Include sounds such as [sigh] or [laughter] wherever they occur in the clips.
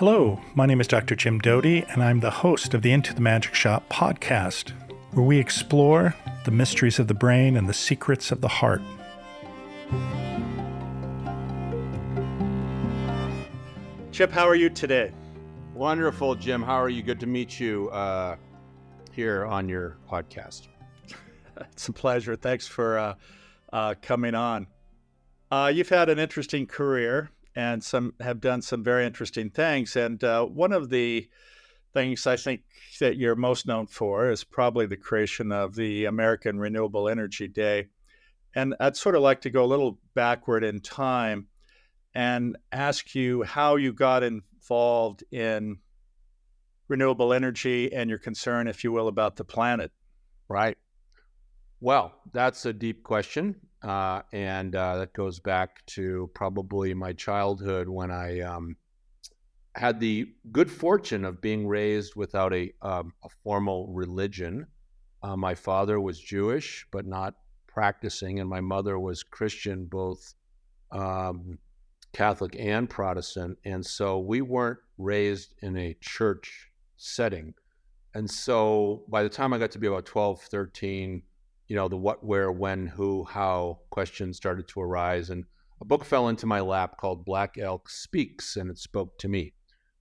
Hello, my name is Dr. Jim Doty, and I'm the host of the Into the Magic Shop podcast, where we explore the mysteries of the brain and the secrets of the heart. Chip, how are you today? Wonderful, Jim. How are you? Good to meet you uh, here on your podcast. [laughs] it's a pleasure. Thanks for uh, uh, coming on. Uh, you've had an interesting career and some have done some very interesting things. And uh, one of the things I think that you're most known for is probably the creation of the American Renewable Energy Day. And I'd sort of like to go a little backward in time and ask you how you got involved in renewable energy and your concern, if you will, about the planet. Right. Well, that's a deep question. Uh, and uh, that goes back to probably my childhood when I um, had the good fortune of being raised without a, um, a formal religion. Uh, my father was Jewish, but not practicing, and my mother was Christian, both um, Catholic and Protestant. And so we weren't raised in a church setting. And so by the time I got to be about 12, 13, you know, the what, where, when, who, how questions started to arise. And a book fell into my lap called Black Elk Speaks, and it spoke to me.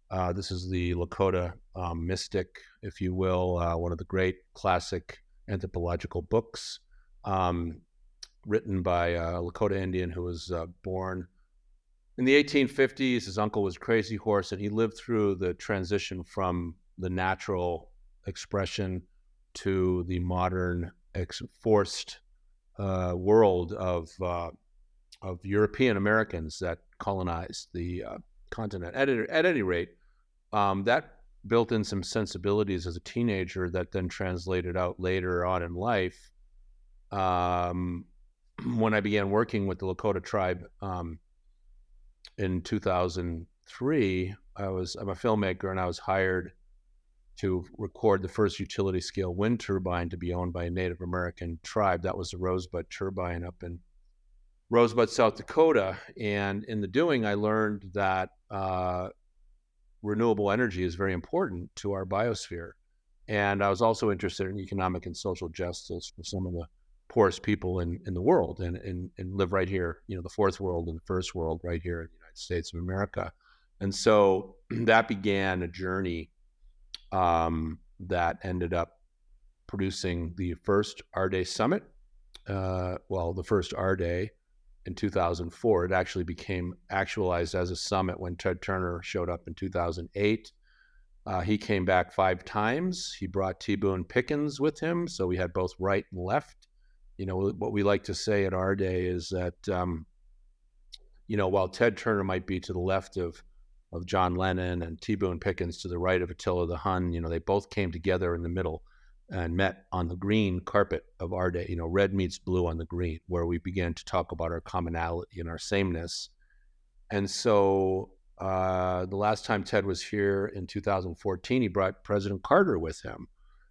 Uh, this is the Lakota um, mystic, if you will, uh, one of the great classic anthropological books um, written by a Lakota Indian who was uh, born in the 1850s. His uncle was Crazy Horse, and he lived through the transition from the natural expression to the modern forced uh, world of uh, of European Americans that colonized the uh, continent. At, at any rate, um, that built in some sensibilities as a teenager that then translated out later on in life. Um, [clears throat] when I began working with the Lakota tribe um, in 2003, I was I'm a filmmaker and I was hired to record the first utility scale wind turbine to be owned by a Native American tribe. That was the Rosebud turbine up in Rosebud, South Dakota. And in the doing, I learned that uh, renewable energy is very important to our biosphere. And I was also interested in economic and social justice for some of the poorest people in, in the world and, and, and live right here, you know, the fourth world and the first world right here in the United States of America. And so [clears throat] that began a journey um, that ended up producing the first AREDAY Summit. Uh, well, the first AREDAY in 2004. It actually became actualized as a summit when Ted Turner showed up in 2008. Uh, he came back five times. He brought T. Boone Pickens with him, so we had both right and left. You know what we like to say at our day is that, um, you know, while Ted Turner might be to the left of of John Lennon and T. Boone Pickens to the right of Attila the Hun. You know, they both came together in the middle and met on the green carpet of our day. You know, red meets blue on the green, where we began to talk about our commonality and our sameness. And so uh, the last time Ted was here in 2014, he brought President Carter with him.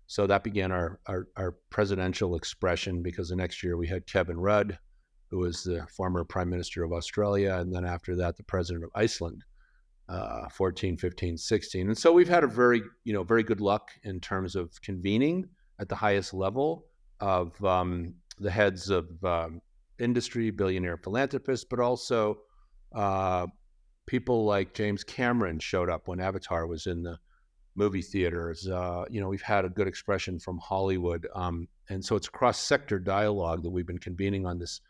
So that began our, our, our presidential expression because the next year we had Kevin Rudd, who was the former prime minister of Australia, and then after that, the president of Iceland uh, 14, 15, 16. And so we've had a very, you know, very good luck in terms of convening at the highest level of um, the heads of um, industry, billionaire philanthropists, but also uh, people like James Cameron showed up when Avatar was in the movie theaters. Uh, you know, we've had a good expression from Hollywood. Um, and so it's cross sector dialogue that we've been convening on this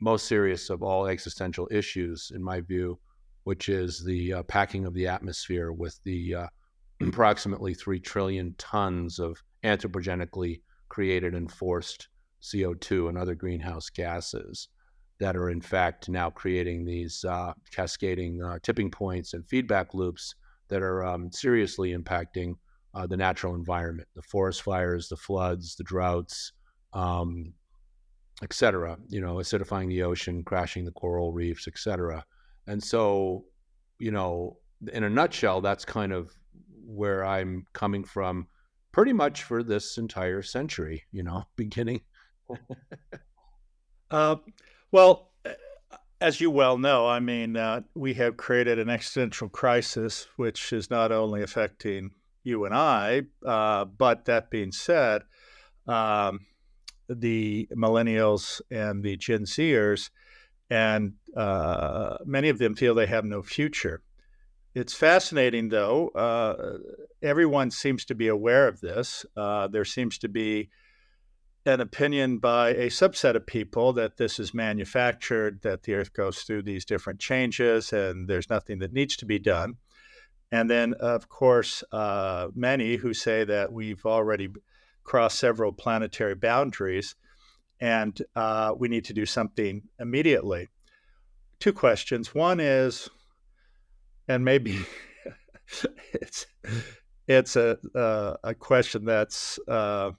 most serious of all existential issues, in my view, which is the uh, packing of the atmosphere with the uh, [clears throat] approximately 3 trillion tons of anthropogenically created and forced CO2 and other greenhouse gases that are, in fact, now creating these uh, cascading uh, tipping points and feedback loops that are um, seriously impacting uh, the natural environment the forest fires, the floods, the droughts. Um, et cetera, you know, acidifying the ocean, crashing the coral reefs, et cetera. And so, you know, in a nutshell, that's kind of where I'm coming from pretty much for this entire century, you know, [laughs] beginning. [laughs] uh, well, as you well know, I mean, uh, we have created an existential crisis, which is not only affecting you and I, uh, but that being said, um, the millennials and the Gen Zers, and uh, many of them feel they have no future. It's fascinating, though. Uh, everyone seems to be aware of this. Uh, there seems to be an opinion by a subset of people that this is manufactured, that the earth goes through these different changes, and there's nothing that needs to be done. And then, of course, uh, many who say that we've already crossed several planetary boundaries and uh, we need to do something immediately. Two questions. One is, and maybe [laughs] it's it's a uh, a question that's uh,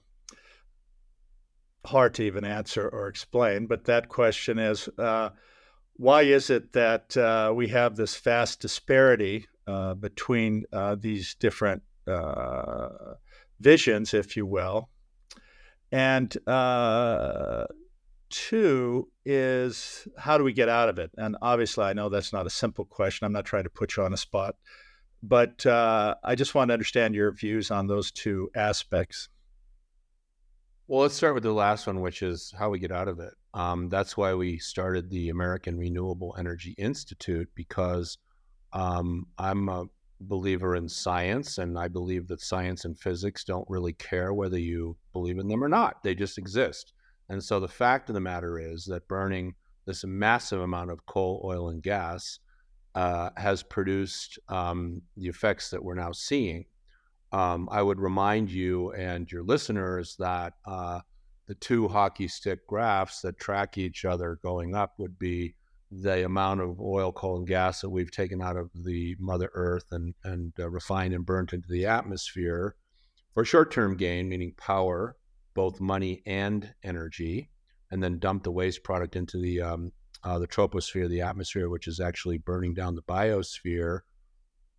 hard to even answer or explain. But that question is, uh, why is it that uh, we have this vast disparity uh, between uh, these different visions, if you will? And two is how do we get out of it? And obviously, I know that's not a simple question. I'm not trying to put you on a spot, but I just want to understand your views on those two aspects. Well, let's start with the last one, which is how we get out of it. Um, that's why we started the American Renewable Energy Institute because um, I'm a believer in science, and I believe that science and physics don't really care whether you believe in them or not. They just exist. And so the fact of the matter is that burning this massive amount of coal, oil, and gas uh, has produced um, the effects that we're now seeing. Um, I would remind you and your listeners that uh, the two hockey stick graphs that track each other going up would be the amount of oil, coal, and gas that we've taken out of the Mother Earth and, and uh, refined and burnt into the atmosphere for short term gain, meaning power, both money and energy, and then dump the waste product into the, um, uh, the troposphere, the atmosphere, which is actually burning down the biosphere.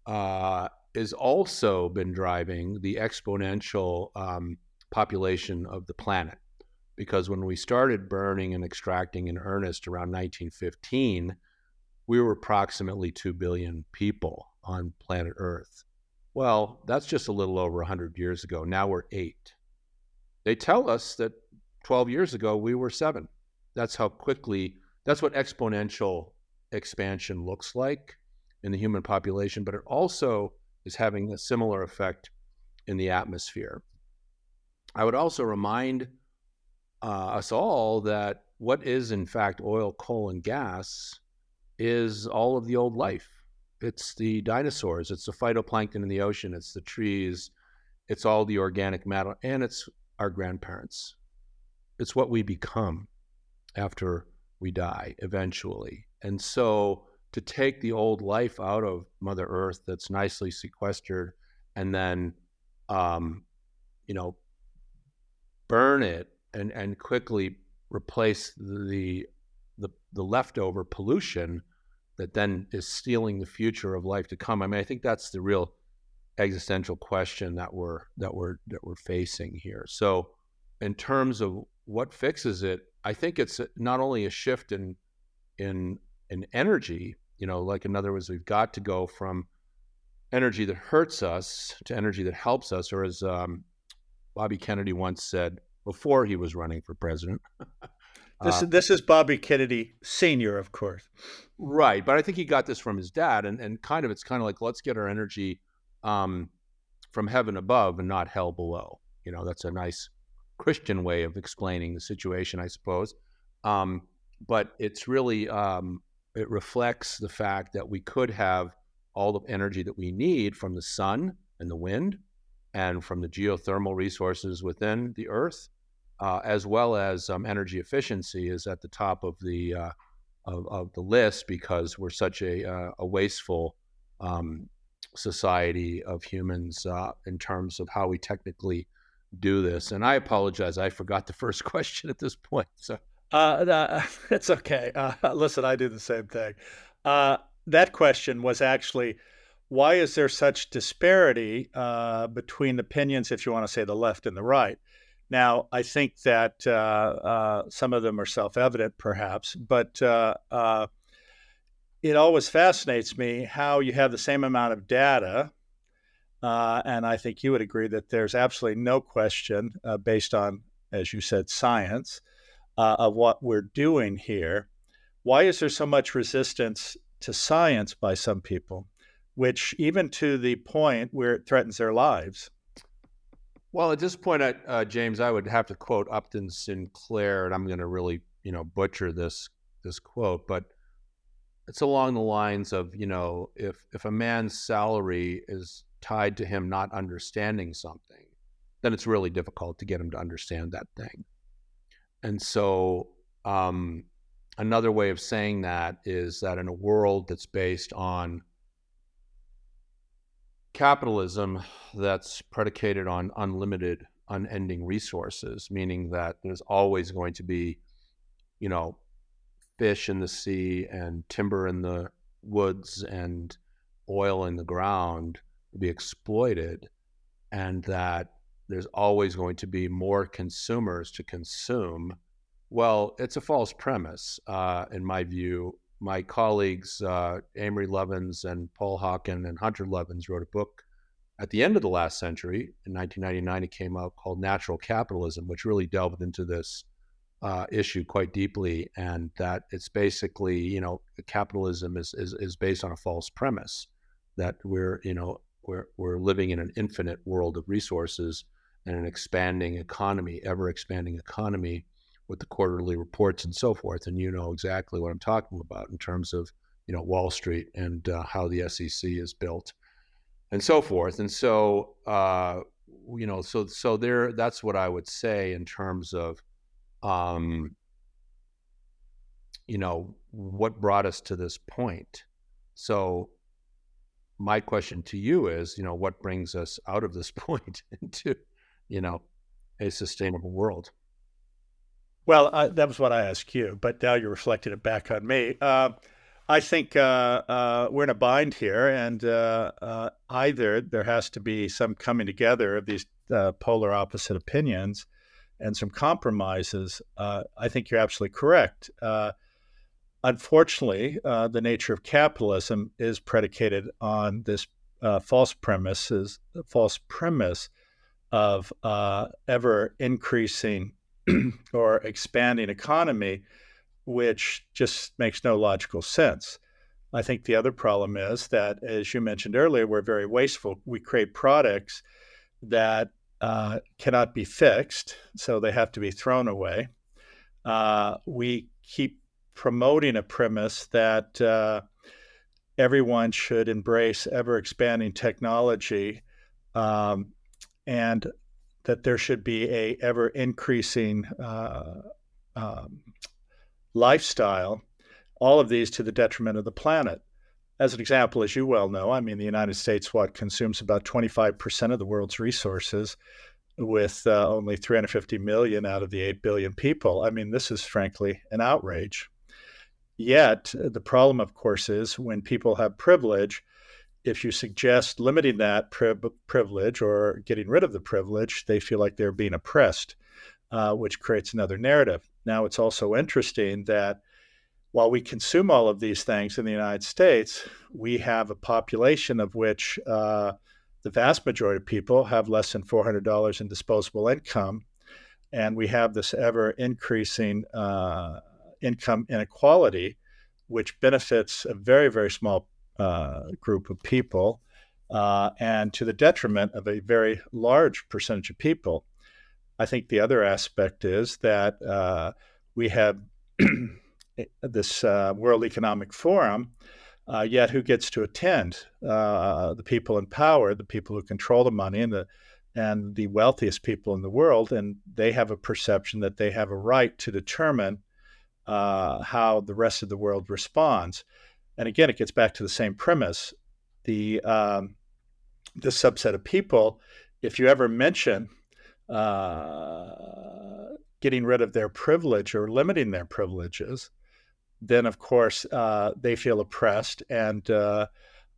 Uh, has also been driving the exponential um, population of the planet. Because when we started burning and extracting in earnest around 1915, we were approximately 2 billion people on planet Earth. Well, that's just a little over 100 years ago. Now we're eight. They tell us that 12 years ago we were seven. That's how quickly, that's what exponential expansion looks like in the human population, but it also is having a similar effect in the atmosphere. I would also remind uh, us all that what is, in fact, oil, coal, and gas is all of the old life. It's the dinosaurs, it's the phytoplankton in the ocean, it's the trees, it's all the organic matter, and it's our grandparents. It's what we become after we die eventually. And so to take the old life out of Mother Earth that's nicely sequestered and then, um, you know, burn it and, and quickly replace the, the, the leftover pollution that then is stealing the future of life to come. I mean, I think that's the real existential question that we're that we're that we're facing here. So, in terms of what fixes it, I think it's not only a shift in in in energy, you know, like in other words, we've got to go from energy that hurts us to energy that helps us, or as um, Bobby Kennedy once said before he was running for president. [laughs] this, uh, this is Bobby Kennedy Sr., of course. Right. But I think he got this from his dad. And, and kind of, it's kind of like, let's get our energy um, from heaven above and not hell below. You know, that's a nice Christian way of explaining the situation, I suppose. Um, but it's really um, it reflects the fact that we could have all the energy that we need from the sun and the wind and from the geothermal resources within the earth, uh, as well as um, energy efficiency is at the top of the uh, of, of, the list because we're such a, uh, a wasteful um, society of humans uh, in terms of how we technically do this. And I apologize, I forgot the first [laughs] question at this point. So uh, [laughs] it's okay. Uh, [laughs] listen, I do the same thing. Uh, that question was actually why is there such disparity uh, between opinions, if you want to say the left and the right? Now, I think that uh, uh, some of them are self evident, perhaps, but it always fascinates me how you have the same amount of data. Uh, and I think you would agree that there's absolutely no question, uh, based on, as you said, science, uh, of what we're doing here. Why is there so much resistance to science by some people, which even to the point where it threatens their lives? Well, at this point, uh, James, I would have to quote Upton Sinclair, and I'm going to really, you know, butcher this this quote, but it's along the lines of, you know, if if a man's salary is tied to him not understanding something, then it's really difficult to get him to understand that thing. And so, um, another way of saying that is that in a world that's based on capitalism that's predicated on unlimited, unending resources, meaning that there's always going to be, you know, fish in the sea and timber in the woods and oil in the ground to be exploited, and that there's always going to be more consumers to consume. Well, it's a false premise, uh, in my view. My colleagues, uh, Amory Lovins and Paul Hawken and Hunter Lovins, wrote a book at the end of the last century. In 1999, it came out called Natural Capitalism, which really delved into this uh, issue quite deeply, and that it's basically, you know, capitalism is, is is based on a false premise that we're, you know, we're we're living in an infinite world of resources and an expanding economy, ever expanding economy, with the quarterly reports and so forth. And you know exactly what I'm talking about in terms of you know Wall Street and uh, how the SEC is built, and so forth. And so uh, you know, so so there. That's what I would say in terms of um, you know, what brought us to this point? So, my question to you is, you know, what brings us out of this [laughs] point into, you know, a sustainable world? Well, uh, that was what I asked you, but now you're reflecting it back on me. Uh, I think uh, uh we're in a bind here, and uh, uh, either there has to be some coming together of these polar opposite opinions, and some compromises, uh, I think you're absolutely correct. Uh, unfortunately, uh, the nature of capitalism is predicated on this uh, false premises, false premise of uh, ever increasing [clears throat] or expanding economy, which just makes no logical sense. I think the other problem is that, as you mentioned earlier, we're very wasteful. We create products that uh, cannot be fixed, so they have to be thrown away. Uh, we keep promoting a premise that uh, everyone should embrace ever expanding technology um, and that there should be a ever increasing uh, um, lifestyle all of these to the detriment of the planet as an example, as you well know, I mean, the United States, what consumes about 25% of the world's resources with uh, only 350 million out of the 8 billion people. I mean, this is frankly an outrage. Yet, the problem, of course, is when people have privilege, if you suggest limiting that pri- privilege or getting rid of the privilege, they feel like they're being oppressed, uh, which creates another narrative. Now, it's also interesting that while we consume all of these things in the United States, we have a population of which uh, the vast majority of people have less than $400 in disposable income. And we have this ever increasing uh, income inequality, which benefits a very, very small uh, group of people uh, and to the detriment of a very large percentage of people. I think the other aspect is that uh, we have [clears throat] this uh, World Economic Forum, uh, yet who gets to attend? Uh, the people in power, the people who control the money, and the and the wealthiest people in the world, and they have a perception that they have a right to determine uh, how the rest of the world responds. And again, it gets back to the same premise: the um, subset of people. If you ever mention uh, getting rid of their privilege or limiting their privileges, then of course uh, they feel oppressed and uh,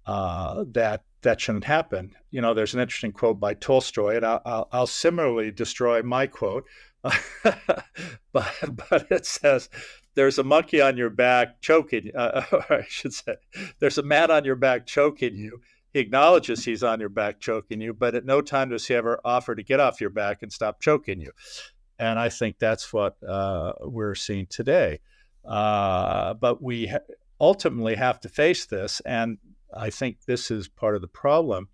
uh, that that shouldn't happen. You know, there's an interesting quote by Tolstoy, and I'll, I'll, I'll similarly destroy my quote, [laughs] but, but it says there's a monkey on your back choking. Uh, [laughs] I should say, there's a man on your back choking you. He acknowledges he's on your back choking you, but at no time does he ever offer to get off your back and stop choking you. And I think that's what uh, we're seeing today. Uh, but we ha- ultimately have to face this, and I think this is part of the problem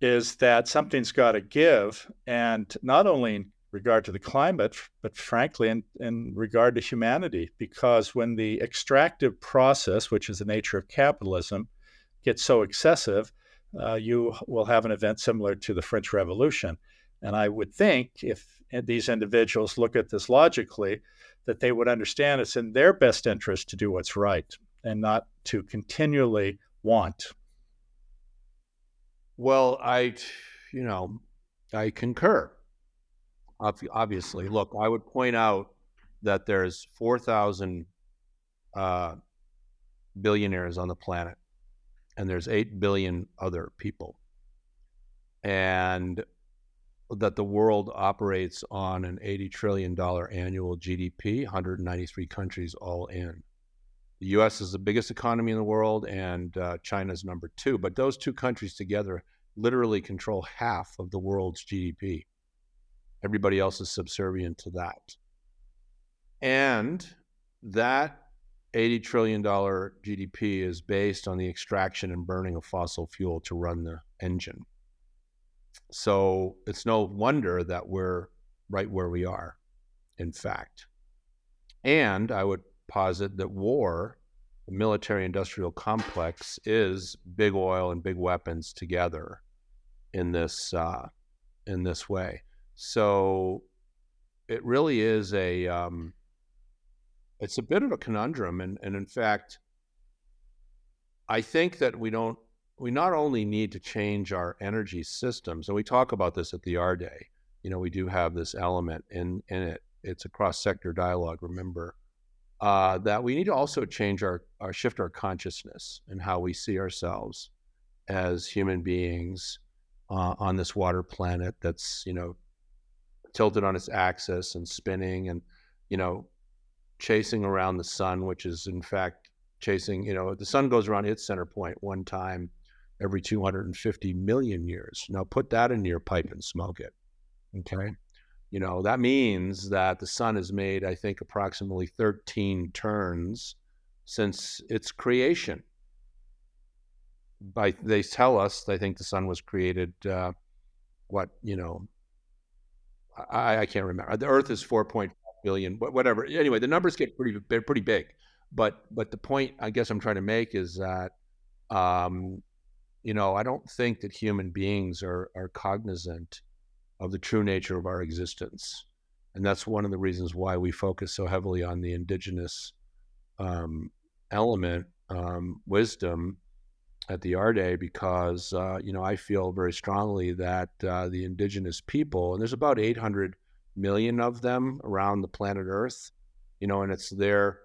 is that something's got to give, and not only in regard to the climate, but frankly, in, in regard to humanity, because when the extractive process, which is the nature of capitalism, gets so excessive, uh, you will have an event similar to the French Revolution. And I would think if these individuals look at this logically, that they would understand it's in their best interest to do what's right and not to continually want. Well, I, you know, I concur. Obviously, look, I would point out that there's 4,000 uh, billionaires on the planet, and there's 8 billion other people. And that the world operates on an $80 trillion annual GDP, 193 countries all in. The U.S. is the biggest economy in the world, and uh, China is number two. But those two countries together literally control half of the world's GDP. Everybody else is subservient to that. And that $80 trillion GDP is based on the extraction and burning of fossil fuel to run the engine. So it's no wonder that we're right where we are, in fact. And I would posit that war, the military industrial complex, is big oil and big weapons together in this uh, in this way. So it really is a um, it's a bit of a conundrum, and, and in fact, I think that we don't we not only need to change our energy systems, and we talk about this at the AREDAY. You know, we do have this element in in it. It's a cross sector dialogue. Remember, uh, that we need to also change our, our shift our consciousness and how we see ourselves as human beings uh, on this water planet that's you know tilted on its axis and spinning and you know chasing around the sun which is in fact chasing you know the sun goes around its center point one time every 250 million years now put that into your pipe and smoke it okay you know, that means that the sun has made, I think, approximately 13 turns since its creation. By they tell us, they think the sun was created. Uh, what you know, I, I can't remember. The Earth is 4.5 billion, whatever. Anyway, the numbers get pretty pretty big. But but the point I guess I'm trying to make is that um, you know I don't think that human beings are are cognizant of the true nature of our existence. And that's one of the reasons why we focus so heavily on the indigenous um, element, um, wisdom at the Day, because, uh, you know, I feel very strongly that uh, the indigenous people, and there's about 800 million of them around the planet Earth, you know, and it's their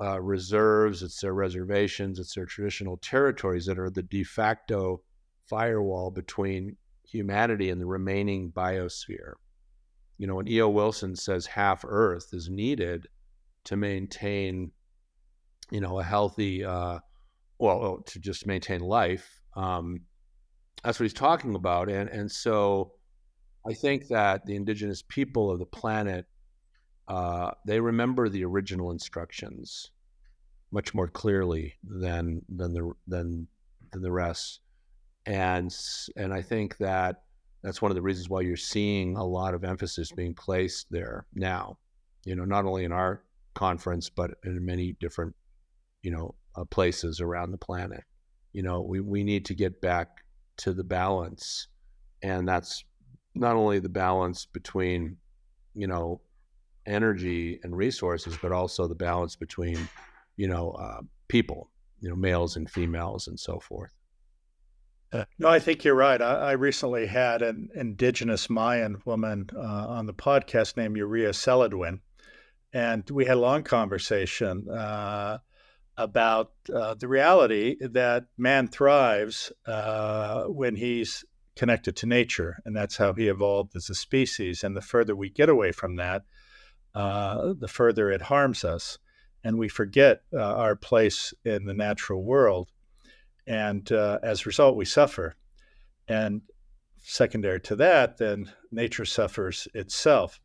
uh, reserves, it's their reservations, it's their traditional territories that are the de facto firewall between humanity and the remaining biosphere. You know, when E.O. Wilson says half Earth is needed to maintain, you know, a healthy, uh, well, oh, to just maintain life, um, that's what he's talking about. And and so, I think that the indigenous people of the planet uh, they remember the original instructions much more clearly than than the than than the rest and and I think that that's one of the reasons why you're seeing a lot of emphasis being placed there now. You know, not only in our conference but in many different you know uh, places around the planet. You know, we we need to get back to the balance, and that's not only the balance between you know energy and resources, but also the balance between you know uh, people, you know, males and females, and so forth. Uh, no, I think you're right. I, I, recently had an indigenous Mayan woman uh, on the podcast named Uria Seladwin, and we had a long conversation uh, about uh, the reality that man thrives uh, when he's connected to nature, and that's how he evolved as a species. And the further we get away from that, uh, the further it harms us. and we forget uh, our place in the natural world. And uh, as a result, we suffer. And secondary to that, then nature suffers itself.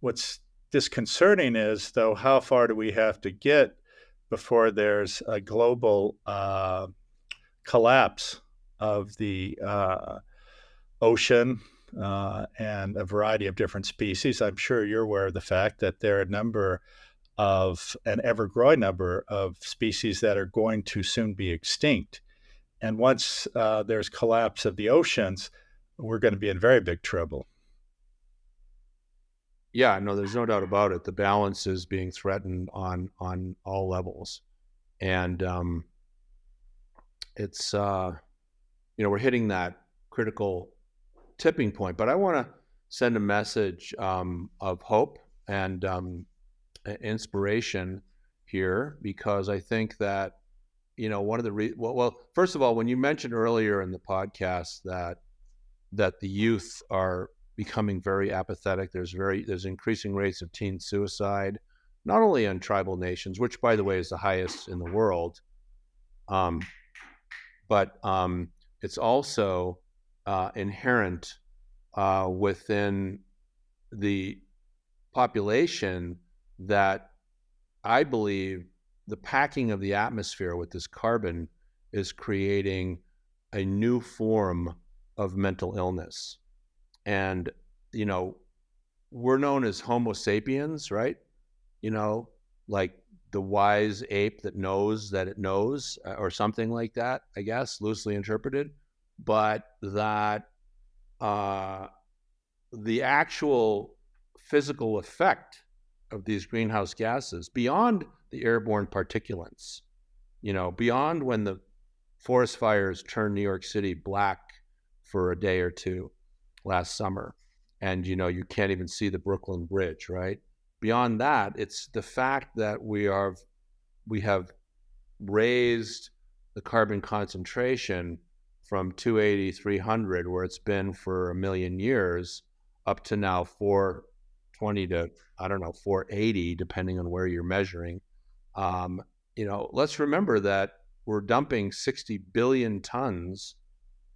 What's disconcerting is, though, how far do we have to get before there's a global uh, collapse of the uh, ocean uh, and a variety of different species? I'm sure you're aware of the fact that there are a number of an ever growing number of species that are going to soon be extinct. And once uh, there's collapse of the oceans, we're going to be in very big trouble. Yeah, no, there's no doubt about it. The balance is being threatened on on all levels, and um, it's uh, you know we're hitting that critical tipping point. But I want to send a message um, of hope and um, inspiration here because I think that you know one of the re- well, well, first of all, when you mentioned earlier in the podcast that that the youth are becoming very apathetic. There's very there's increasing rates of teen suicide, not only in tribal nations, which by the way is the highest in the world, um, but um, it's also uh, inherent uh, within the population that I believe the packing of the atmosphere with this carbon is creating a new form of mental illness. And, you know, we're known as Homo sapiens, right? You know, like the wise ape that knows that it knows, uh, or something like that, I guess, loosely interpreted. But that uh, the actual physical effect of these greenhouse gases beyond the airborne particulates, you know, beyond when the forest fires turned New York City black for a day or two last summer. And, you know, you can't even see the Brooklyn Bridge, right? Beyond that, it's the fact that we are, we have raised the carbon concentration from 280, 300, where it's been for a million years, up to now 420 to, I don't know, 480, depending on where you're measuring. Um, you know, let's remember that we're dumping 60 billion tons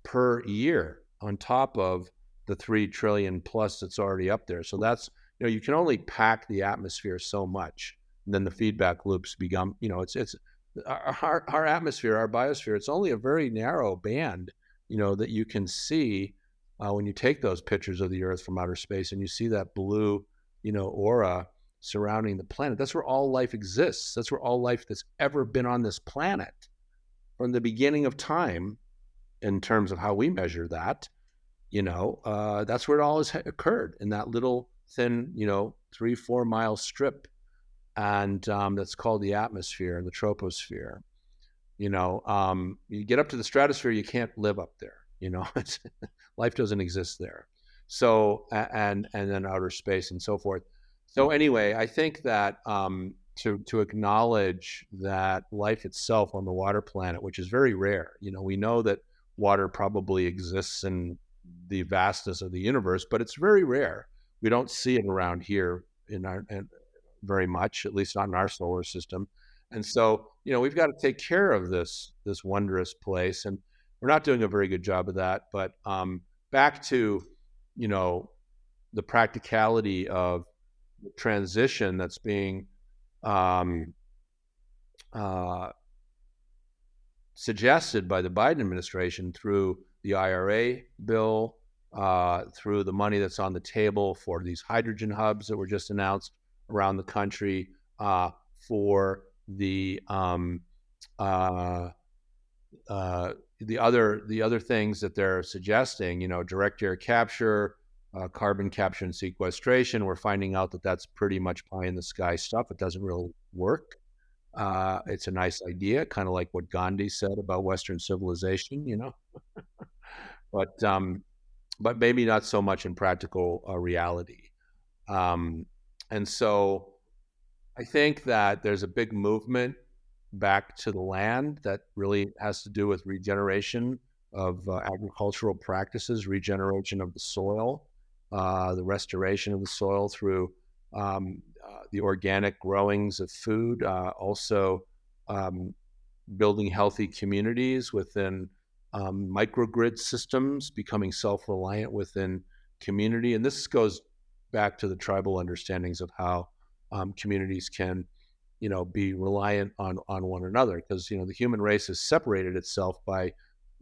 per year on top of the 3 trillion plus that's already up there. So that's, you know, you can only pack the atmosphere so much. And then the feedback loops become, you know, it's, it's, our, our atmosphere, our biosphere, it's only a very narrow band, you know, that you can see uh, when you take those pictures of the Earth from outer space and you see that blue, you know, aura surrounding the planet. That's where all life exists. That's where all life that's ever been on this planet from the beginning of time in terms of how we measure that, you know, uh, that's where it all has occurred in that little thin, you know, three, four mile strip. And um, that's called the atmosphere and the troposphere. You know, um, you get up to the stratosphere, you can't live up there. You know, [laughs] life doesn't exist there. So, and, and then outer space and so forth. So, anyway, I think that um, to to acknowledge that life itself on the water planet, which is very rare. You know, we know that water probably exists in the vastness of the universe, but it's very rare. We don't see it around here in our in very much, at least not in our solar system. And so, you know, we've got to take care of this this wondrous place, and we're not doing a very good job of that. But um, back to, you know, the practicality of the transition that's being um, uh, suggested by the Biden administration through the IRA bill, uh, through the money that's on the table for these hydrogen hubs that were just announced around the country, uh, for the um, uh, uh the other the other things that they're suggesting, you know, direct air capture, uh, carbon capture and sequestration. We're finding out that that's pretty much pie in the sky stuff. It doesn't really work. Uh, it's a nice idea, kind of like what Gandhi said about Western civilization, you know. [laughs] but um, but maybe not so much in practical uh, reality. Um, and so, I think that there's a big movement back to the land that really has to do with regeneration of uh, agricultural practices, regeneration of the soil, uh, the restoration of the soil through um, uh, the organic growings of food, uh, also um, building healthy communities within um, microgrid systems, becoming self reliant within community. And this goes back to the tribal understandings of how um, communities can you know be reliant on on one another because you know the human race has separated itself by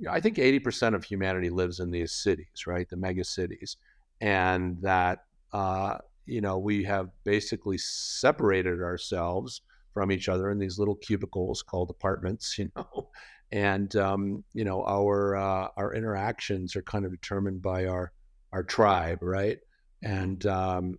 you know, I think 80% of humanity lives in these cities, right? The mega cities. And that, uh, you know, we have basically separated ourselves from each other in these little cubicles called apartments, [laughs] you know. And, um, you know, our, uh, our interactions are kind of determined by our, our tribe, right? And, um,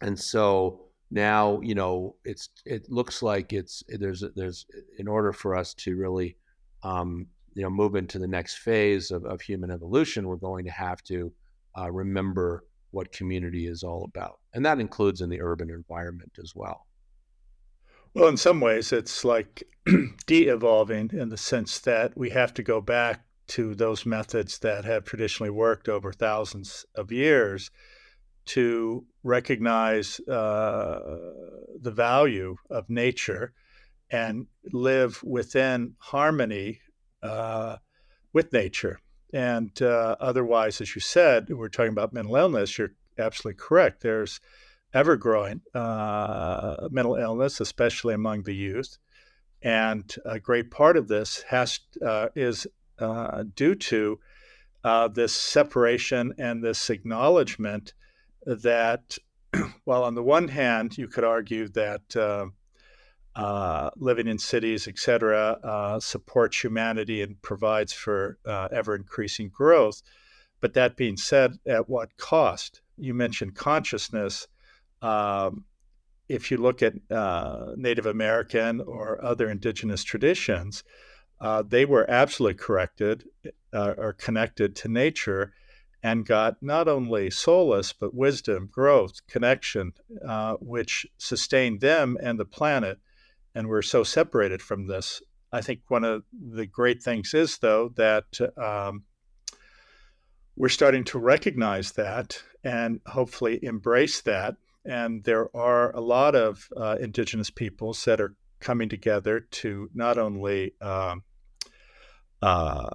and so, now you know it's it looks like it's there's there's in order for us to really um, you know move into the next phase of, of human evolution we're going to have to uh, remember what community is all about. And that includes in the urban environment as well. Well in some ways it's like [clears throat] de-evolving in the sense that we have to go back to those methods that have traditionally worked over thousands of years to recognize uh, the value of nature and live within harmony uh, with nature. And uh, otherwise, as you said, we're talking about mental illness. You're absolutely correct. There's ever growing uh, mental illness, especially among the youth. And a great part of this has uh, is uh, due to this separation and this acknowledgement that, [clears throat] while on the one hand, you could argue that uh, uh, living in cities, et cetera, uh, supports humanity and provides for uh, ever increasing growth. But that being said, at what cost? You mentioned consciousness. Um, if you look at uh, Native American or other indigenous traditions, uh, they were absolutely corrected or connected to nature and got not only solace, but wisdom, growth, connection, uh, which sustained them and the planet. And we're so separated from this. I think one of the great things is, though, that um, we're starting to recognize that and hopefully embrace that. And there are a lot of uh, indigenous peoples that are coming together to not only um, uh,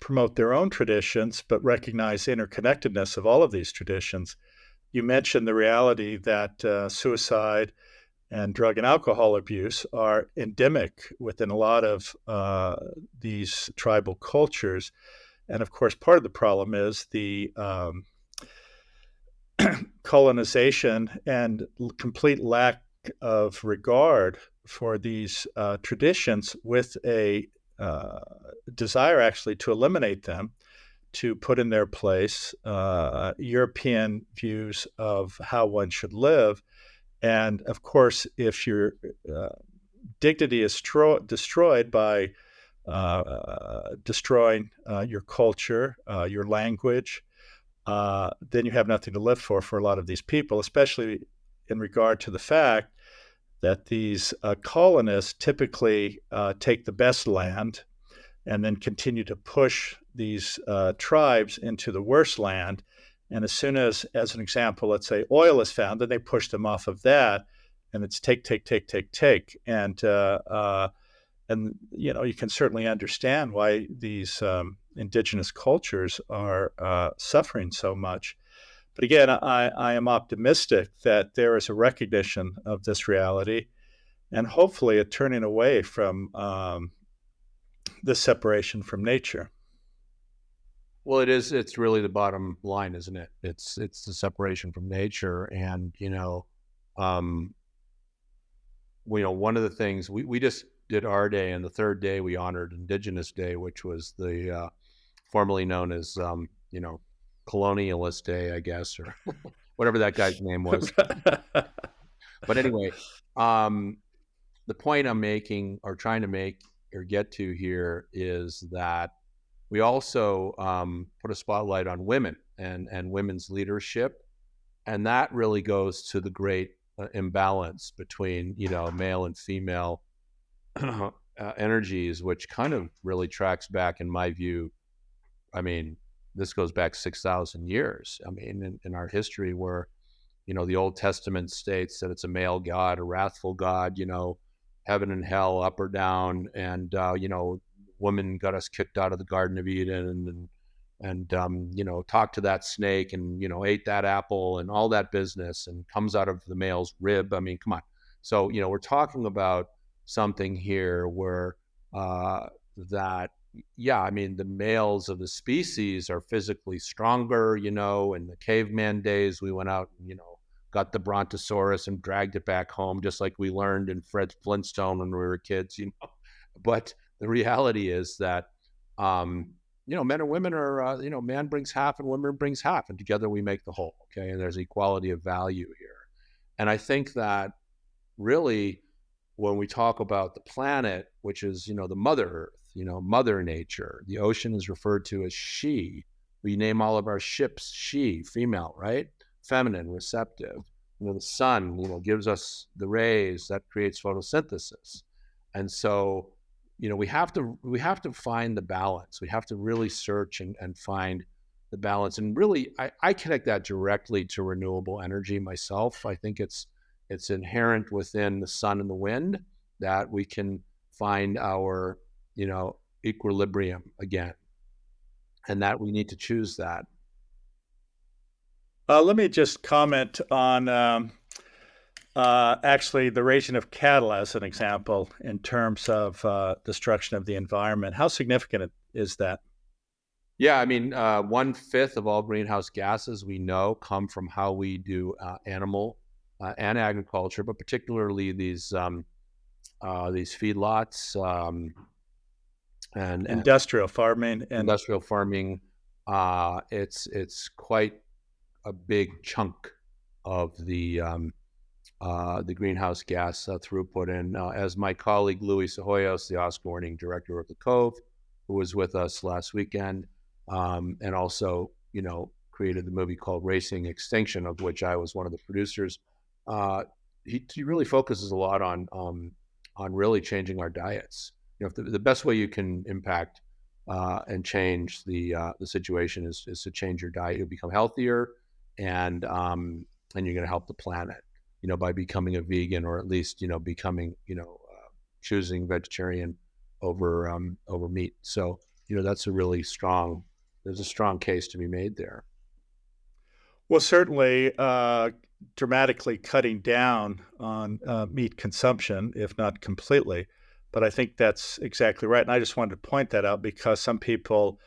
promote their own traditions, but recognize interconnectedness of all of these traditions. You mentioned the reality that uh, suicide and drug and alcohol abuse are endemic within a lot of uh, these tribal cultures. And of course, part of the problem is the um, [clears throat] colonization and complete lack of regard for these uh, traditions with a uh, desire actually to eliminate them, to put in their place uh, European views of how one should live. And of course, if your uh, dignity is stro- destroyed by uh, destroying uh, your culture, your language, then you have nothing to live for for a lot of these people, especially in regard to the fact that these uh, colonists typically uh, take the best land and then continue to push these uh, tribes into the worst land. And as soon as, as an example, let's say oil is found, then they push them off of that, and it's take, take, take, take, take. And uh, uh, and you know you can certainly understand why these um, indigenous cultures are uh, suffering so much. But again, I, I am optimistic that there is a recognition of this reality and hopefully a turning away from um, the separation from nature. Well, it is. It's really the bottom line, isn't it? It's it's the separation from nature, and you know, um, you know, one of the things we we just did our day, and the third day we honored Indigenous Day, which was the uh, formerly known as um, you know colonialist day, I guess, or [laughs] whatever that guy's name was. [laughs] but anyway, um, the point I'm making or trying to make or get to here is that we also um, put a spotlight on women and, and women's leadership. And that really goes to the great uh, imbalance between, you know, male and female [clears throat] uh, energies, which kind of really tracks back, in my view. I mean, this goes back 6,000 years. I mean, in, in our history, where, You know, the Old Testament states that it's a male God, a wrathful God. You know, heaven and hell, up or down, and uh, you know, woman got us kicked out of the Garden of Eden, and and um, you know, talked to that snake, and you know, ate that apple, and all that business, and comes out of the male's rib. I mean, come on. So you know, we're talking about something here where uh, that yeah, I mean, the males of the species are physically stronger. You know, in the caveman days, we went out, and, you know, got the brontosaurus and dragged it back home, just like we learned in Fred Flintstone when we were kids. You know, [laughs] but the reality is that, um, you know, men and women are, uh, you know, man brings half and women brings half, and together we make the whole. Okay, and there's equality of value here, and I think that really when we talk about the planet, which is, you know, the Mother Earth, you know, Mother Nature, the ocean is referred to as she. We name all of our ships she, female, right? Feminine, receptive. You know, the sun, you know, gives us the rays that creates photosynthesis. And so, you know, we have to we have to find the balance. We have to really search and, and find the balance. And really I, I connect that directly to renewable energy myself. I think it's it's inherent within the sun and the wind that we can find our, you know, equilibrium again. And that we need to choose that. Uh, let me just comment on um, uh, actually the raising of cattle as an example in terms of uh, destruction of the environment. How significant is that? Yeah, I mean, uh, one fifth of all greenhouse gases we know come from how we do uh, animal uh, and agriculture, but particularly these um, uh, these feedlots um, and industrial and farming and industrial farming. Uh, it's it's quite a big chunk of the um, uh, the greenhouse gas uh, throughput. And uh, as my colleague Luis Psihoyos, the Oscar-winning director of the Cove, who was with us last weekend, um, and also you know created the movie called Racing Extinction, of which I was one of the producers uh, he, he really focuses a lot on um, on really changing our diets. You know, the, the best way you can impact uh, and change the uh, the situation is, is to change your diet. You'll become healthier, and um, and you're going to help the planet. You know, by becoming a vegan or at least you know becoming you know uh, choosing vegetarian over um, over meat. So you know that's a really strong. There's a strong case to be made there. Well, certainly, uh, dramatically cutting down on uh, meat consumption, if not completely. But I think that's exactly right. And I just wanted to point that out because some people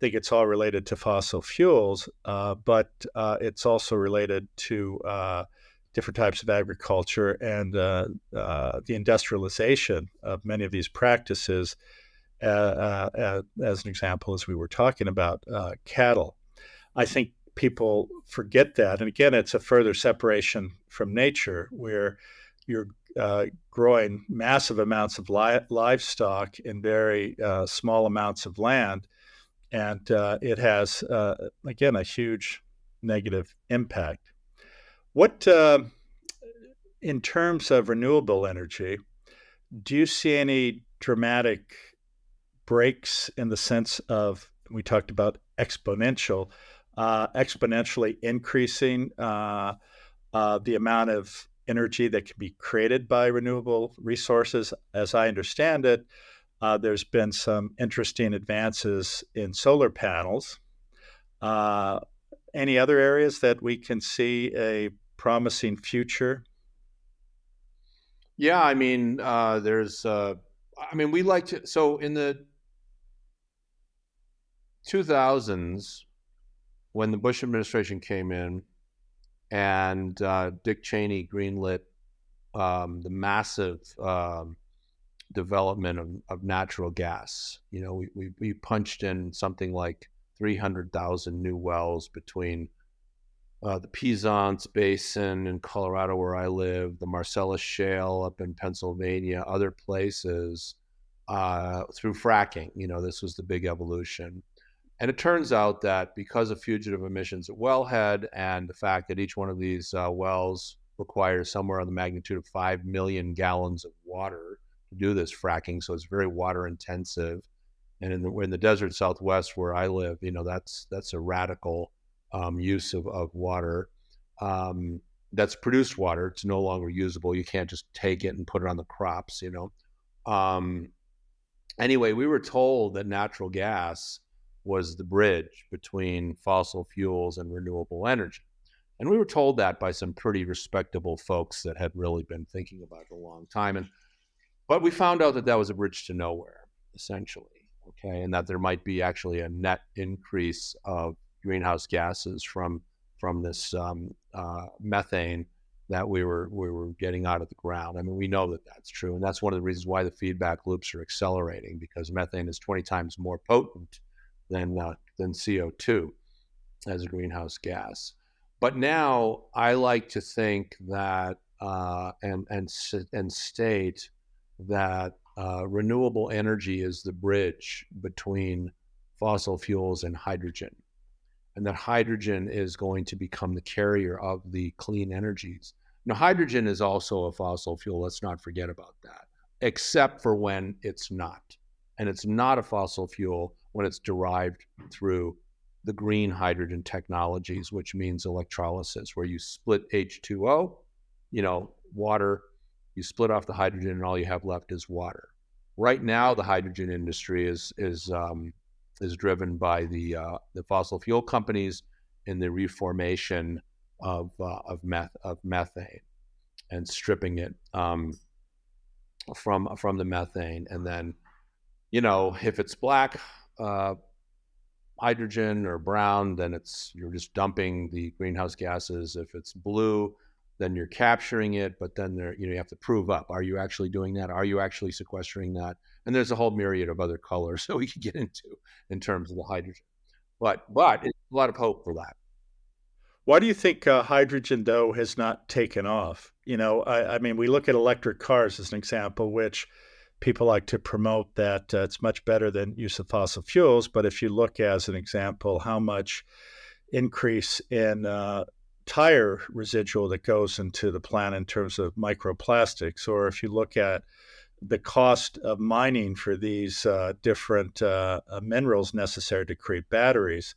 think it's all related to fossil fuels, uh, but uh, it's also related to uh, different types of agriculture and uh, uh, the industrialization of many of these practices. as an example, as we were talking about cattle, I think people forget that. And again, it's a further separation from nature where you're uh, growing massive amounts of li- livestock in very uh, small amounts of land. And uh, it has, uh, again, a huge negative impact. What, uh, in terms of renewable energy, do you see any dramatic breaks in the sense of, we talked about exponential, uh, exponentially increasing uh, the amount of energy that can be created by renewable resources. As I understand it, uh, there's been some interesting advances in solar panels. Uh, any other areas that we can see a promising future? Yeah, I mean, uh, there's, I mean, we like to, so in the 2000s, when the Bush administration came in and uh, Dick Cheney greenlit um, the massive um, development of, of, natural gas, you know, we, we, we punched in something like 300,000 new wells between uh, the Piceance Basin in Colorado, where I live, the Marcellus Shale up in Pennsylvania, other places uh, through fracking. You know, this was the big evolution. And it turns out that because of fugitive emissions at wellhead and the fact that each one of these uh, wells requires somewhere on the magnitude of 5 million gallons of water to do this fracking, so it's very water intensive. And in the, in the desert southwest where I live, you know, that's that's a radical um, use of, of water. Um, that's produced water. It's no longer usable. You can't just take it and put it on the crops, you know. Um, anyway, we were told that natural gas was the bridge between fossil fuels and renewable energy. And we were told that by some pretty respectable folks that had really been thinking about it a long time. And but we found out that that was a bridge to nowhere, essentially. Okay, and that there might be actually a net increase of greenhouse gases from from this um, uh, methane that we were we were getting out of the ground. I mean, we know that that's true, and that's one of the reasons why the feedback loops are accelerating because methane is 20 times more potent than uh, than CO2 as a greenhouse gas. But now I like to think that uh, and and and state that uh, renewable energy is the bridge between fossil fuels and hydrogen and that hydrogen is going to become the carrier of the clean energies now, hydrogen is also a fossil fuel. Let's not forget about that, except for when it's not. And it's not a fossil fuel when it's derived through the green hydrogen technologies, which means electrolysis, where you split H2O, you know, water, you split off the hydrogen, and all you have left is water. Right now, the hydrogen industry is is um, is driven by the uh, the fossil fuel companies in the reformation of uh, of meth of methane and stripping it um, from from the methane, and then you know if it's black uh, hydrogen or brown, then it's you're just dumping the greenhouse gases. If it's blue, then you're capturing it, but then there you know you have to prove up: are you actually doing that? Are you actually sequestering that? And there's a whole myriad of other colors [laughs] that we could get into in terms of the hydrogen. But but a lot of hope for that. Why do you think uh, hydrogen, though, has not taken off? You know, I, I, mean, we look at electric cars as an example, which people like to promote that uh, it's much better than use of fossil fuels. But if you look as an example, how much increase in uh, tire residual that goes into the plant in terms of microplastics, or if you look at the cost of mining for these uh, different uh, uh, minerals necessary to create batteries,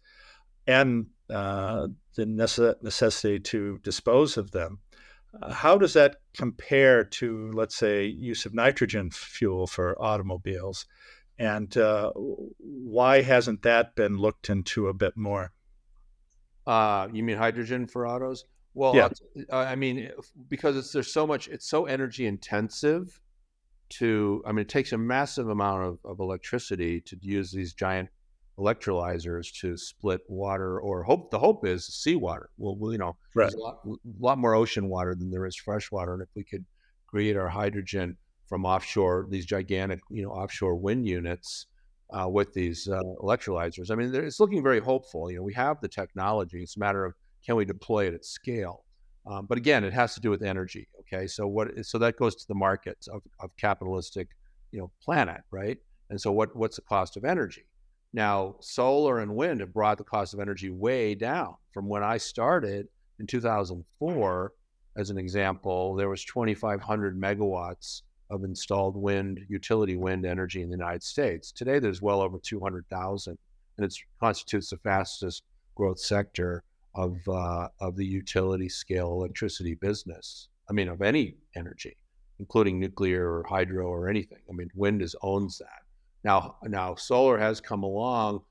and uh, the necessity to dispose of them. How does that compare to, let's say, use of nitrogen fuel for automobiles? And uh, why hasn't that been looked into a bit more? Uh, you mean hydrogen for autos? Well, yeah. Uh, I mean, because it's there's so much, it's so energy intensive to. I mean, it takes a massive amount of, of electricity to use these giant electrolyzers to split water or hope the hope is seawater. Well, you know right. there's a lot, lot, more ocean water than there is fresh water and if we could create our hydrogen from offshore these gigantic you know offshore wind units uh, with these uh, electrolyzers i mean it's looking very hopeful you know we have the technology it's a matter of can we deploy it at scale. Um, but again it has to do with energy okay? So what so that goes to the markets of, of capitalistic you know planet right? And so what what's the cost of energy now, solar and wind have brought the cost of energy way down. From when I started in 2004, as an example, there was 2,500 megawatts of installed wind, utility wind energy in the United States. Today, there's well over 200,000, and it constitutes the fastest growth sector of uh, of the utility scale electricity business. I mean, of any energy, including nuclear or hydro or anything. I mean, wind is owns that. Now, now solar has come along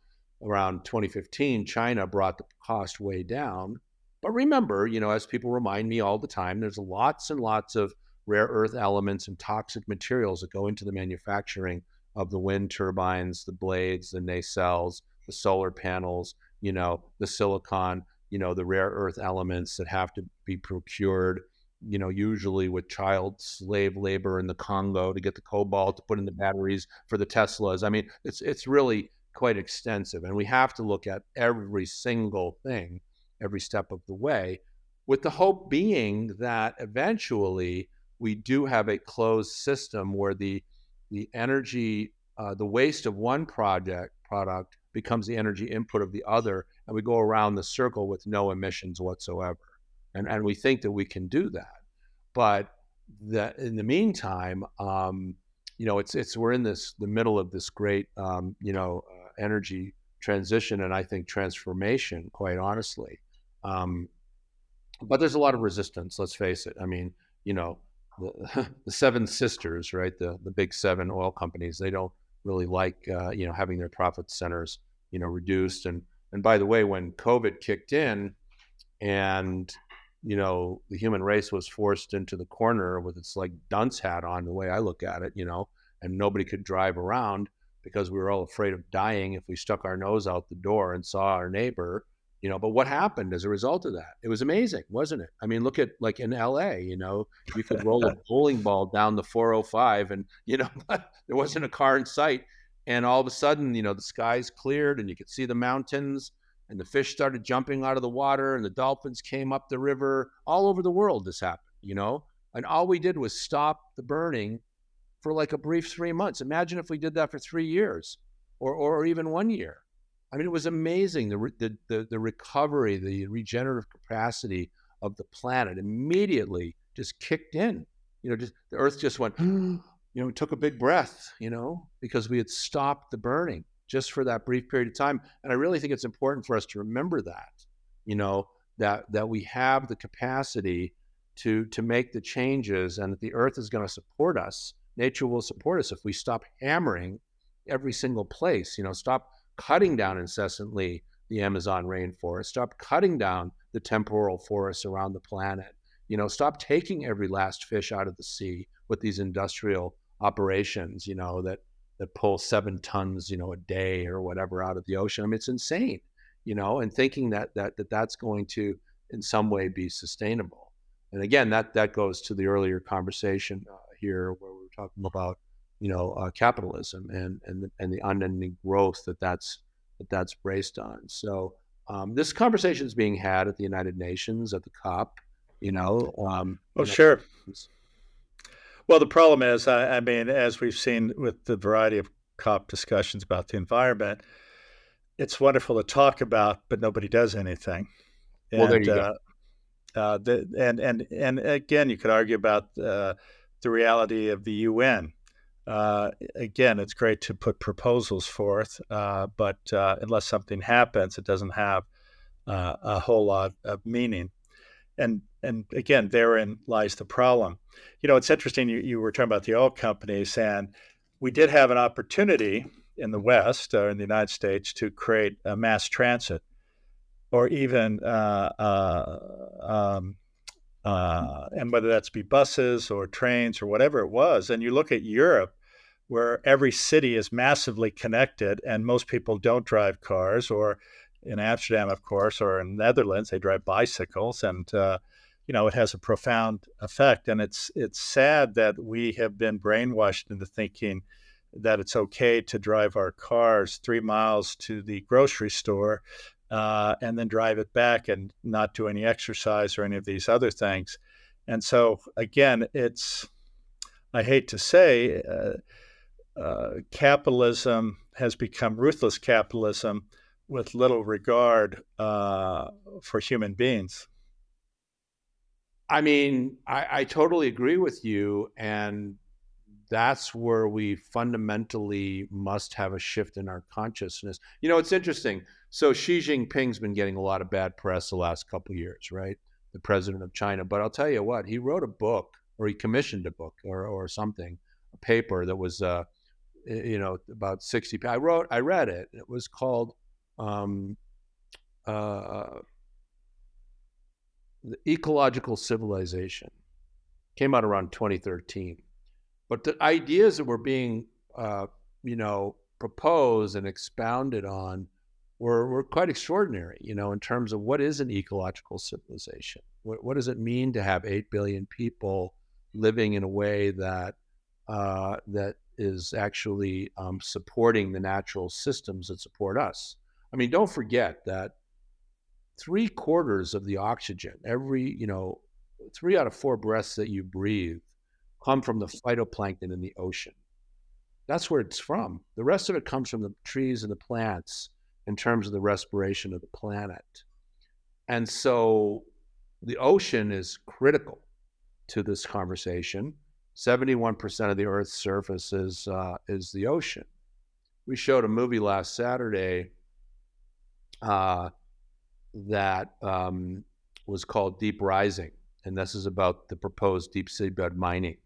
around 2015. China brought the cost way down. But remember, you know, as people remind me all the time, there's lots and lots of rare earth elements and toxic materials that go into the manufacturing of the wind turbines, the blades, the nacelles, the solar panels, you know, the silicon, you know, the rare earth elements that have to be procured you know, usually with child slave labor in the Congo to get the cobalt to put in the batteries for the Teslas. I mean, it's it's really quite extensive, and we have to look at every single thing, every step of the way, with the hope being that eventually we do have a closed system where the the energy, uh, the waste of one project product becomes the energy input of the other, and we go around the circle with no emissions whatsoever and and we think that we can do that. But that in the meantime, um, you know, it's it's we're in this the middle of this great um, you know uh, energy transition and I think transformation. Quite honestly, um, but there's a lot of resistance. Let's face it. I mean, you know, the, [laughs] the seven sisters, right? The the big seven oil companies. They don't really like uh, you know having their profit centers you know reduced. And and by the way, when COVID kicked in, and you know the human race was forced into the corner with its like dunce hat on, the way I look at it, you know, and nobody could drive around because we were all afraid of dying if we stuck our nose out the door and saw our neighbor you know but what happened as a result of that? It was amazing wasn't it? I mean look at like in la you know you could roll a [laughs] bowling ball down the 405 and you know [laughs] there wasn't a car in sight and all of a sudden you know the skies cleared and you could see the mountains and the fish started jumping out of the water and the dolphins came up the river. All over the world this happened you know? And all we did was stop the burning for like a brief three months. Imagine if we did that for three years or, or even one year. I mean, it was amazing the, the, the, the recovery, the regenerative capacity of the planet immediately just kicked in. You know, just the Earth just went, [gasps] you know, took a big breath, you know, because we had stopped the burning just for that brief period of time. And I really think it's important for us to remember that, you know, that that we have the capacity to to make the changes, and that the Earth is going to support us. Nature will support us if we stop hammering every single place. You know, stop cutting down incessantly the Amazon rainforest, stop cutting down the temporal forests around the planet. You know, stop taking every last fish out of the sea with these industrial operations, you know, that that pull seven tons, you know, a day or whatever out of the ocean. I mean, it's insane, you know, and thinking that that, that that's going to in some way be sustainable. And again, that that goes to the earlier conversation uh, here where we were talking about you know uh, capitalism and and the, and the unending growth that that's that that's based on. So um, this conversation is being had at the United Nations at the COP. You know. Um, oh, you know, sure. Well, the problem is, I, I, mean, as we've seen with the variety of COP discussions about the environment, it's wonderful to talk about, but nobody does anything. And, well, there you uh, go. Uh, the, and and and again, you could argue about uh, the reality of the UN uh, again, it's great to put proposals forth, uh, but uh, unless something happens, it doesn't have uh, a whole lot of meaning. And and again, therein lies the problem. You know, it's interesting. You, you were talking about the oil companies, and we did have an opportunity in the West or in the United States to create a mass transit, or even uh, uh, um, uh, and whether that's be buses or trains or whatever it was. And you look at Europe, where every city is massively connected, and most people don't drive cars, or in Amsterdam, of course, or in Netherlands, they drive bicycles, and uh, you know it has a profound effect. And it's it's sad that we have been brainwashed into thinking that it's okay to drive our cars three miles to the grocery store uh, and then drive it back and not do any exercise or any of these other things. And so, again, it's, I hate to say, uh, uh, capitalism has become ruthless capitalism with little regard uh, for human beings. I mean, I, I totally agree with you. And that's where we fundamentally must have a shift in our consciousness. You know, it's interesting. So Xi Jinping's been getting a lot of bad press the last couple years, right? The president of China. But I'll tell you what, he wrote a book or he commissioned a book or, or something, a paper that was, uh, you know, about 60. I wrote, I read it. It was called um, uh, The Ecological Civilization. Came out around 2013. But the ideas that were being, uh, you know, proposed and expounded on were, were quite extraordinary, you know, in terms of what is an ecological civilization? What, what does it mean to have 8 billion people living in a way that, uh, that is actually um, supporting the natural systems that support us? I mean, don't forget that three quarters of the oxygen, every, you know, three out of four breaths that you breathe come from the phytoplankton in the ocean. That's where it's from. The rest of it comes from the trees and the plants in terms of the respiration of the planet. And so the ocean is critical to this conversation. 71% of the Earth's surface is, uh, is the ocean. We showed a movie last Saturday uh, that um, was called Deep Rising, and this is about the proposed deep seabed mining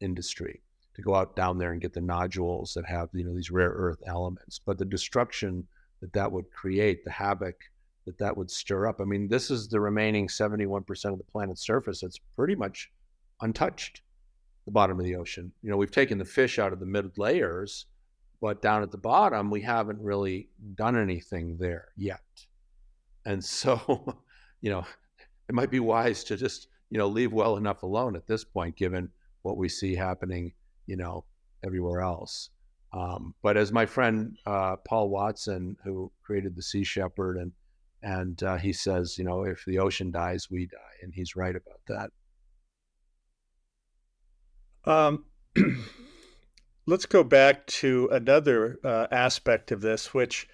industry to go out down there and get the nodules that have you know these rare earth elements. But the destruction that that would create, the havoc that that would stir up. I mean, this is the remaining 71% of the planet's surface that's pretty much untouched, the bottom of the ocean. You know, we've taken the fish out of the mid layers, but down at the bottom, we haven't really done anything there yet. And so, [laughs] you know, it might be wise to just, you know, leave well enough alone at this point, given what we see happening, you know, everywhere else. Um, but as my friend uh, Paul Watson, who created the Sea Shepherd, and and uh, he says, you know, if the ocean dies, we die, and he's right about that. Um, [clears throat] let's go back to another uh, aspect of this, which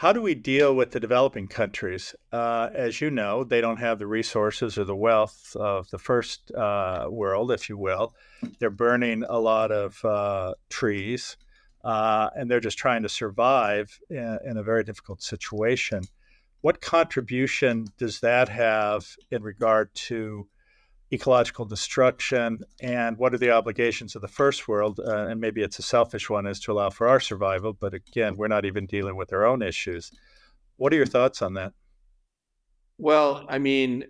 how do we deal with the developing countries? Uh, as you know, they don't have the resources or the wealth of the first uh, world, if you will. They're burning a lot of uh, trees, uh, and they're just trying to survive in, in, a very difficult situation. What contribution does that have in regard to ecological destruction and what are the obligations of the first world? Uh, and maybe it's a selfish one is to allow for our survival but again we're not even dealing with our own issues. What are your thoughts on that? Well i mean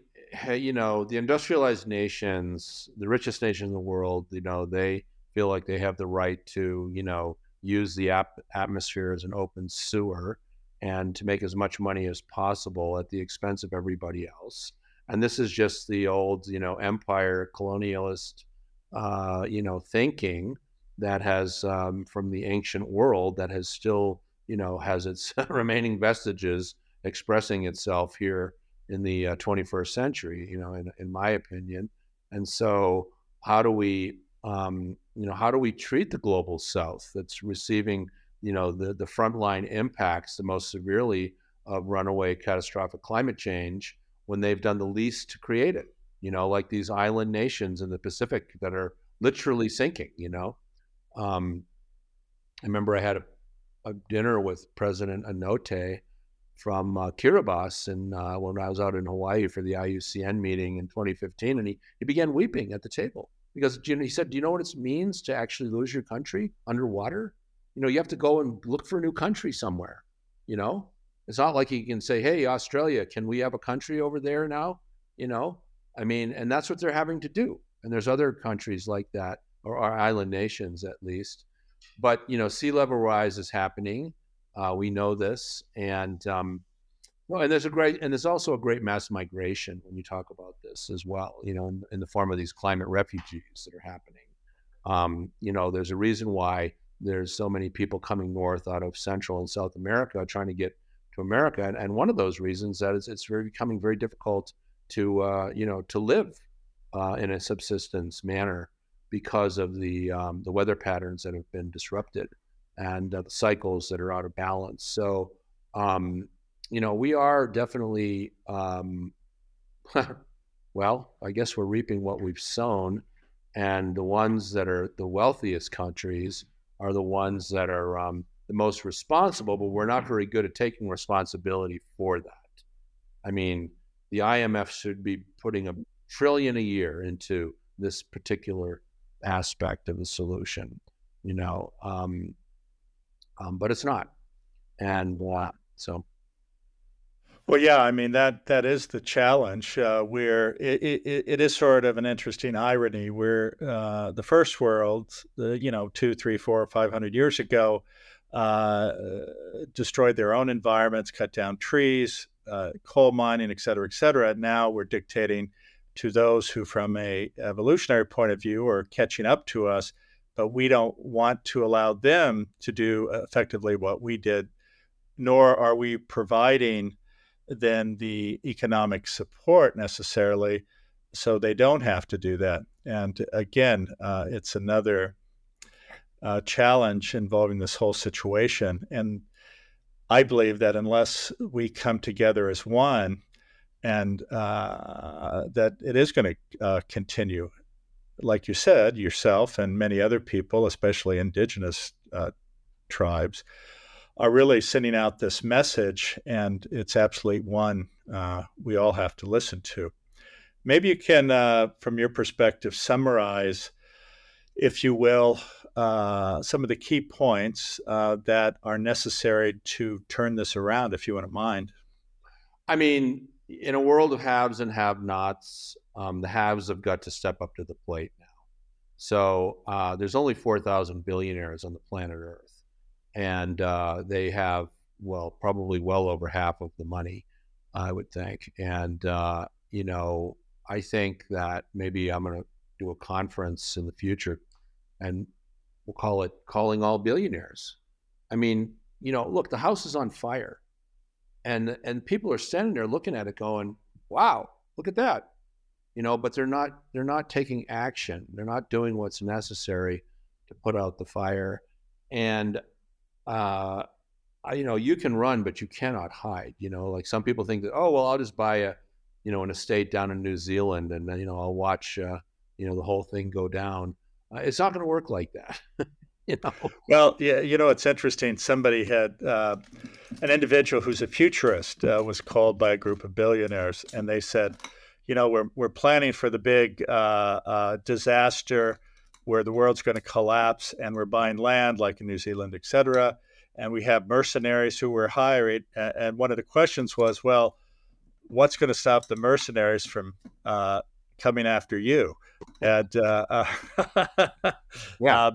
you know the industrialized nations the richest nations in the world you know they feel like they have the right to you know use the ap- atmosphere as an open sewer and to make as much money as possible at the expense of everybody else and this is just the old you know empire colonialist uh, you know thinking that has um, from the ancient world that has still you know has its [laughs] remaining vestiges expressing itself here in the uh, 21st century you know in, in my opinion. And so how do we um, you know how do we treat the global south that's receiving you know the the frontline impacts the most severely of runaway catastrophic climate change when they've done the least to create it. You know, like these island nations in the Pacific that are literally sinking. You know, um, I remember I had a, a, dinner with President Anote from uh, Kiribati, and uh, when I was out in Hawaii for the IUCN meeting in 2015, and he he began weeping at the table because you know, he said, "Do you know what it means to actually lose your country underwater? You know, you have to go and look for a new country somewhere. You know, it's not like he can say, "Hey, Australia, can we have a country over there now?" You know, I mean, and that's what they're having to do. And there's other countries like that, or our island nations at least. But you know, sea level rise is happening. Uh, we know this, and um, well, and there's a great, and there's also a great mass migration when you talk about this as well. You know, in, in the form of these climate refugees that are happening. Um, you know, there's a reason why there's so many people coming north out of Central and South America trying to get America. And, and one of those reasons that is it's very, becoming very difficult to uh, you know to live uh, in a subsistence manner because of the um, the weather patterns that have been disrupted and uh, the cycles that are out of balance. So um, you know we are definitely um, [laughs] well, I guess we're reaping what we've sown, and the ones that are the wealthiest countries are the ones that are um, the most responsible, but we're not very good at taking responsibility for that. I mean, the IMF should be putting a trillion a year into this particular aspect of the solution, you know, um, um, but it's not. And uh, so. Well, yeah, I mean that that is the challenge. Uh, where it, it, it is sort of an interesting irony where uh, the first world, the you know two, three, four, five hundred years ago, uh, destroyed their own environments, cut down trees, uh, coal mining, et cetera, et cetera. Now we're dictating to those who, from a evolutionary point of view, are catching up to us, but we don't want to allow them to do effectively what we did, nor are we providing then the economic support necessarily so they don't have to do that. And again, uh, it's another uh, challenge involving this whole situation. And I believe that unless we come together as one, and uh, that it is going to uh, continue, like you said, yourself and many other people, especially indigenous uh, tribes, are really sending out this message, and it's absolutely one uh, we all have to listen to. Maybe you can, uh, from your perspective, summarize, if you will, uh, some of the key points uh, that are necessary to turn this around, if you wouldn't mind. I mean, in a world of haves and have-nots, um, the haves have got to step up to the plate now. So uh, there's only 4,000 billionaires on the planet Earth, and uh, they have well, probably well over half of the money, I would think. And uh, you know, I think that maybe I'm going to do a conference in the future, and we'll call it "Calling All Billionaires." I mean, you know, look, the house is on fire. And and people are standing there looking at it going wow look at that. You know but they're not they're not taking action. They're not doing what's necessary to put out the fire. And uh you know you can run but you cannot hide you know? Like some people think that oh well i'll just buy a you know an estate down in new zealand and then you know i'll watch uh, you know the whole thing go down uh, it's not going to work like that [laughs] you know. Well, yeah, you know, it's interesting. Somebody had uh, an individual who's a futurist uh, was called by a group of billionaires, and they said, you know, we're we're planning for the big uh, uh disaster where the world's going to collapse, and we're buying land like in New Zealand, et cetera, and we have mercenaries who we're hiring. And one of the questions was, well, what's going to stop the mercenaries from uh, coming after you? And uh, uh, [laughs] yeah, uh,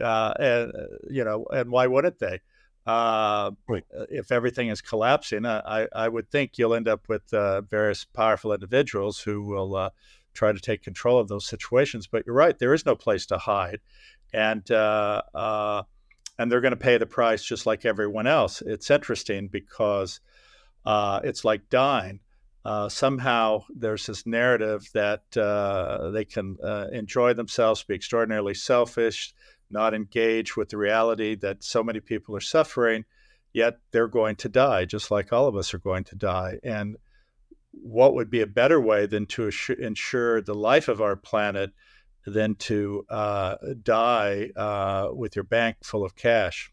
uh, and uh, you know, and why wouldn't they? Uh, right. If everything is collapsing, I, I would think you'll end up with various powerful individuals who will try to take control of those situations. But you're right, there is no place to hide, and and they're going to pay the price just like everyone else. It's interesting because it's like dying uh, somehow there's this narrative that uh, they can uh, enjoy themselves, be extraordinarily selfish, not engage with the reality that so many people are suffering, yet they're going to die, just like all of us are going to die. And what would be a better way than to ensure the life of our planet than to uh, die uh, with your bank full of cash?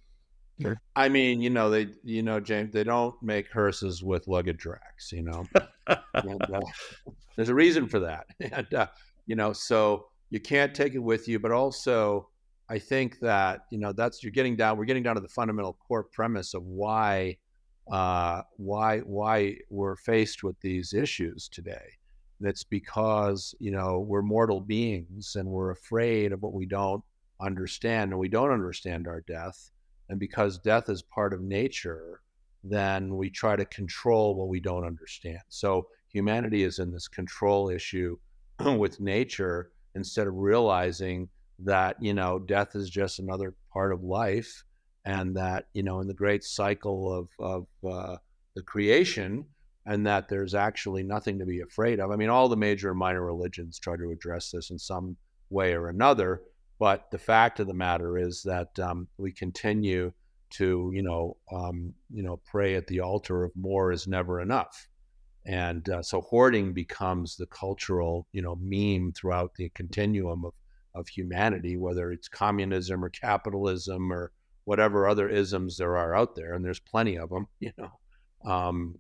Sure. I mean, you know, they, you know, James, they don't make hearses with luggage racks, you know. [laughs] there's a reason for that, [laughs] and uh, you know, so you can't take it with you. But also, I think that you know that's you're getting down. We're getting down to the fundamental core premise of why, uh, why, why we're faced with these issues today. That's because you know we're mortal beings and we're afraid of what we don't understand, and we don't understand our death and because death is part of nature, then we try to control what we don't understand. So humanity is in this control issue [clears throat] with nature instead of realizing that, you know, death is just another part of life and that, you know, in the great cycle of, of uh, the creation, and that there's actually nothing to be afraid of. I mean, all the major and minor religions try to address this in some way or another, but the fact of the matter is that um, we continue to, you know, um, you know, pray at the altar of more is never enough, and uh, so hoarding becomes the cultural, you know, meme throughout the continuum of of humanity, whether it's communism or capitalism or whatever other isms there are out there, and there's plenty of them, [laughs] you know, um,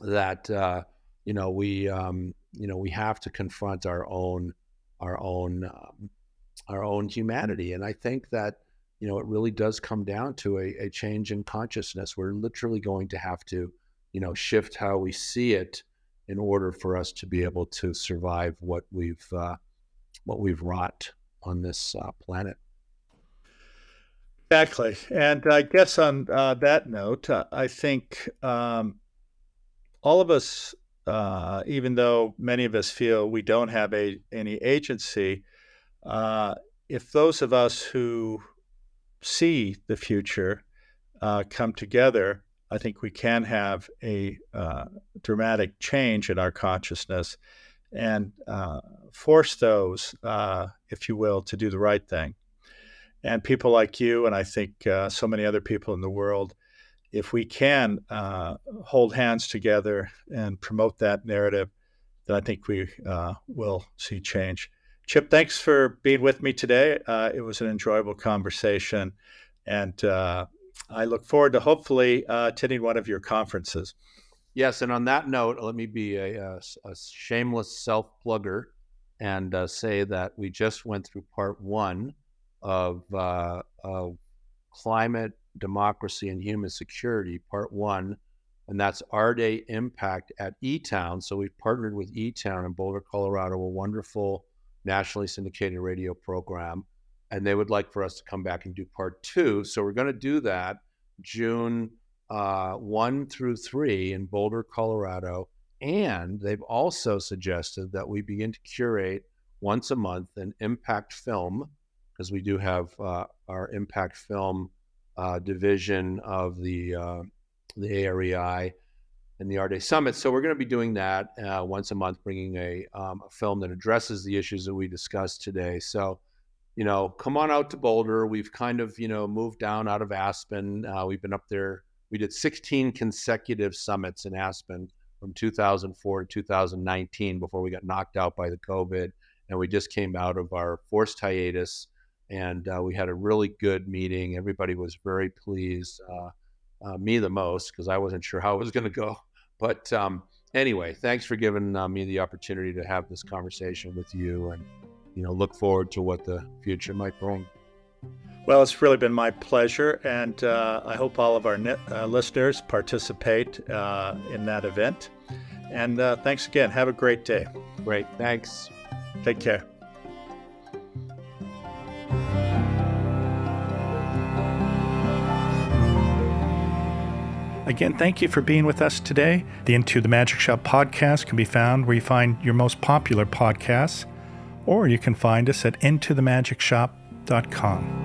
that uh, you know we um, you know we have to confront our own our own um, our own humanity. And I think that, you know, it really does come down to a, a change in consciousness. We're literally going to have to, you know, shift how we see it in order for us to be able to survive what we've uh, what we've wrought on this uh, planet. Exactly, and I guess on uh, that note, uh, I think um, all of us, uh, even though many of us feel we don't have a, any agency, uh, if those of us who see the future uh, come together, I think we can have a uh, dramatic change in our consciousness and uh, force those, uh, if you will, to do the right thing. And people like you, and I think uh, so many other people in the world, if we can hold hands together and promote that narrative, then I think we will see change. Chip, thanks for being with me today. Uh, it was an enjoyable conversation, and uh, I look forward to hopefully uh, attending one of your conferences. Yes, and on that note, let me be a, a, a shameless self plugger and uh, say that we just went through part one of, uh, of climate, democracy, and human security, part one, and that's AREDAY impact at eTown. So we've partnered with eTown in Boulder, Colorado, a wonderful nationally syndicated radio program, and they would like for us to come back and do part two. So we're going to do that June uh, 1 through 3 in Boulder, Colorado. And they've also suggested that we begin to curate once a month an impact film, because we do have uh, our impact film uh, division of the, uh, the AREI and the Our Summit. So we're going to be doing that uh, once a month, bringing a, um, a film that addresses the issues that we discussed today. So you know, come on out to Boulder. We've kind of, you know, moved down out of Aspen. Uh, we've been up there we did 16 consecutive summits in Aspen from 2004 to 2019 before we got knocked out by the COVID. And we just came out of our forced hiatus and uh, we had a really good meeting. Everybody was very pleased, uh, me the most, because I wasn't sure how it was going to go. But um, anyway, thanks for giving uh, me the opportunity to have this conversation with you and, you know, look forward to what the future might bring. Well, it's really been my pleasure, and uh, I hope all of our net, uh, listeners participate uh, in that event. And uh, thanks again. Have a great day. Great. Thanks. Take care. Again, thank you for being with us today. The Into the Magic Shop podcast can be found where you find your most popular podcasts, or you can find us at intothemagicshop.com.